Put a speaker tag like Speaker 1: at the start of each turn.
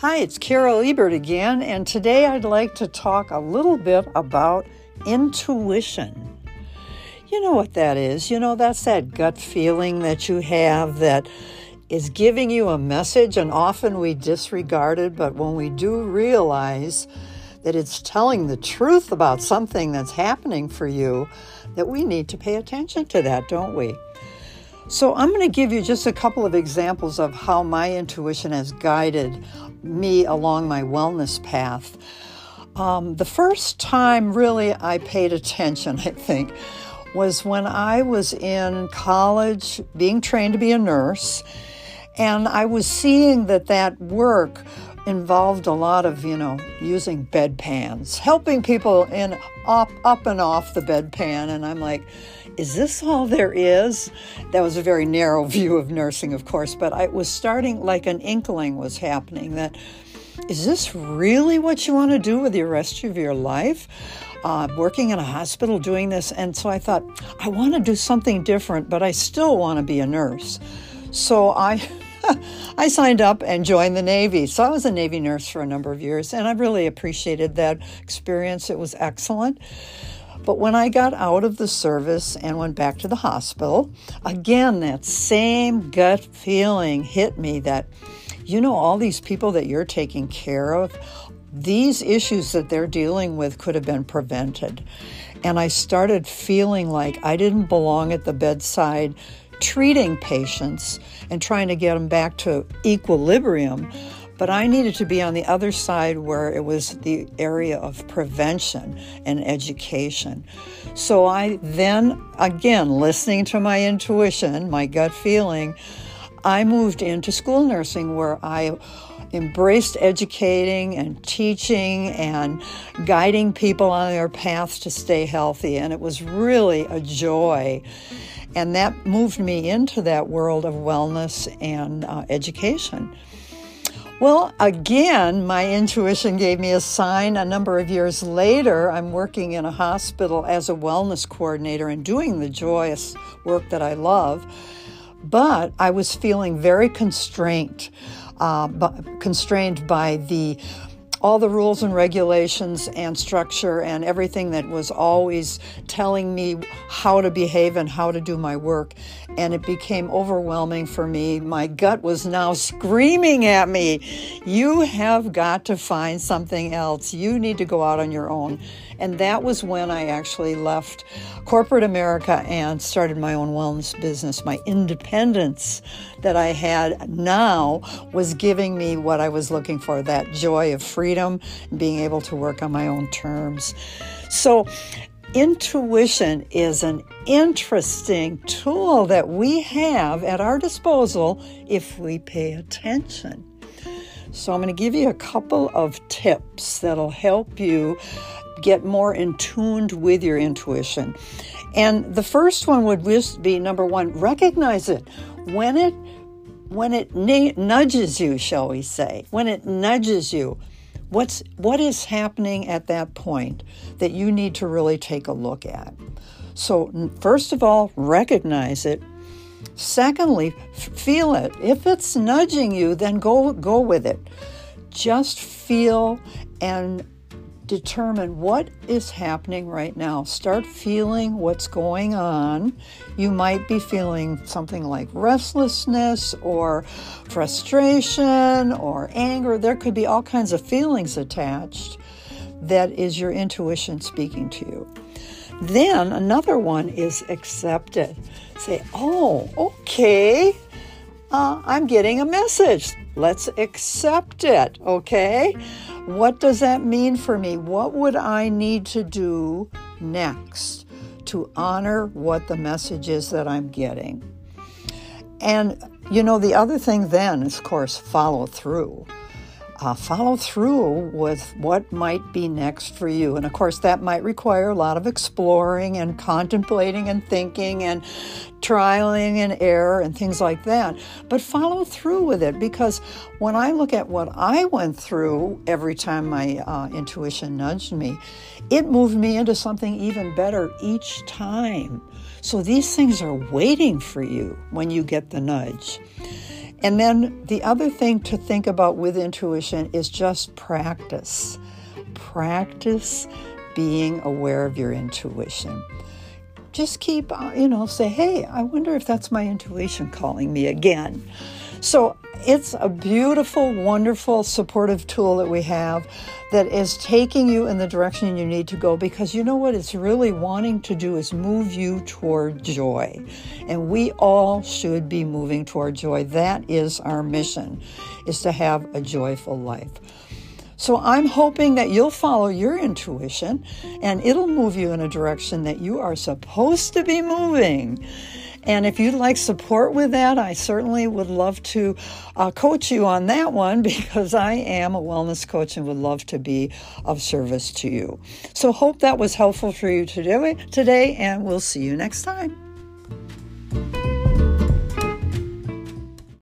Speaker 1: Hi, it's Carol Ebert again, and today I'd like to talk a little bit about intuition. You know what that is. You know, that's that gut feeling that you have that is giving you a message, and often we disregard it, but when we do realize that it's telling the truth about something that's happening for you, that we need to pay attention to that, don't we? So, I'm going to give you just a couple of examples of how my intuition has guided me along my wellness path. Um, the first time really I paid attention, I think, was when I was in college being trained to be a nurse, and I was seeing that that work involved a lot of, you know, using bedpans, helping people in up up and off the bedpan, and I'm like, is this all there is? That was a very narrow view of nursing, of course, but I was starting like an inkling was happening that is this really what you want to do with the rest of your life? Uh, working in a hospital doing this. And so I thought, I want to do something different, but I still want to be a nurse. So I. I signed up and joined the Navy. So I was a Navy nurse for a number of years, and I really appreciated that experience. It was excellent. But when I got out of the service and went back to the hospital, again, that same gut feeling hit me that, you know, all these people that you're taking care of, these issues that they're dealing with could have been prevented. And I started feeling like I didn't belong at the bedside treating patients and trying to get them back to equilibrium but I needed to be on the other side where it was the area of prevention and education. So I then, again, listening to my intuition, my gut feeling, I moved into school nursing where I embraced educating and teaching and guiding people on their path to stay healthy. And it was really a joy. And that moved me into that world of wellness and uh, education. Well, again, my intuition gave me a sign. A number of years later, I'm working in a hospital as a wellness coordinator and doing the joyous work that I love. But I was feeling very constrained, uh, constrained by the all the rules and regulations and structure and everything that was always telling me how to behave and how to do my work. And it became overwhelming for me. My gut was now screaming at me, You have got to find something else. You need to go out on your own. And that was when I actually left corporate America and started my own wellness business. My independence that I had now was giving me what I was looking for that joy of freedom, being able to work on my own terms. So, intuition is an interesting tool that we have at our disposal if we pay attention. So, I'm going to give you a couple of tips that'll help you get more in tuned with your intuition. And the first one would just be number one, recognize it. When it when it nudges you, shall we say, when it nudges you, what's what is happening at that point that you need to really take a look at. So first of all, recognize it. Secondly, feel it. If it's nudging you, then go go with it. Just feel and determine what is happening right now. Start feeling what's going on. You might be feeling something like restlessness or frustration or anger. There could be all kinds of feelings attached that is your intuition speaking to you. Then another one is accept it. Say, oh, okay, uh, I'm getting a message. Let's accept it, okay? What does that mean for me? What would I need to do next to honor what the message is that I'm getting? And, you know, the other thing then is, of course, follow through uh, follow through with what might be next for you. And of course, that might require a lot of exploring and contemplating and thinking and trialing and error and things like that. But follow through with it because when I look at what I went through every time my uh, intuition nudged me, it moved me into something even better each time. So these things are waiting for you when you get the nudge. And then the other thing to think about with intuition is just practice. Practice being aware of your intuition. Just keep, uh, you know, say, hey, I wonder if that's my intuition calling me again. So it's a beautiful, wonderful, supportive tool that we have that is taking you in the direction you need to go because you know what it's really wanting to do is move you toward joy. And we all should be moving toward joy. That is our mission, is to have a joyful life. So I'm hoping that you'll follow your intuition and it'll move you in a direction that you are supposed to be moving. And if you'd like support with that, I certainly would love to uh, coach you on that one because I am a wellness coach and would love to be of service to you. So, hope that was helpful for you today, today and we'll see you next time.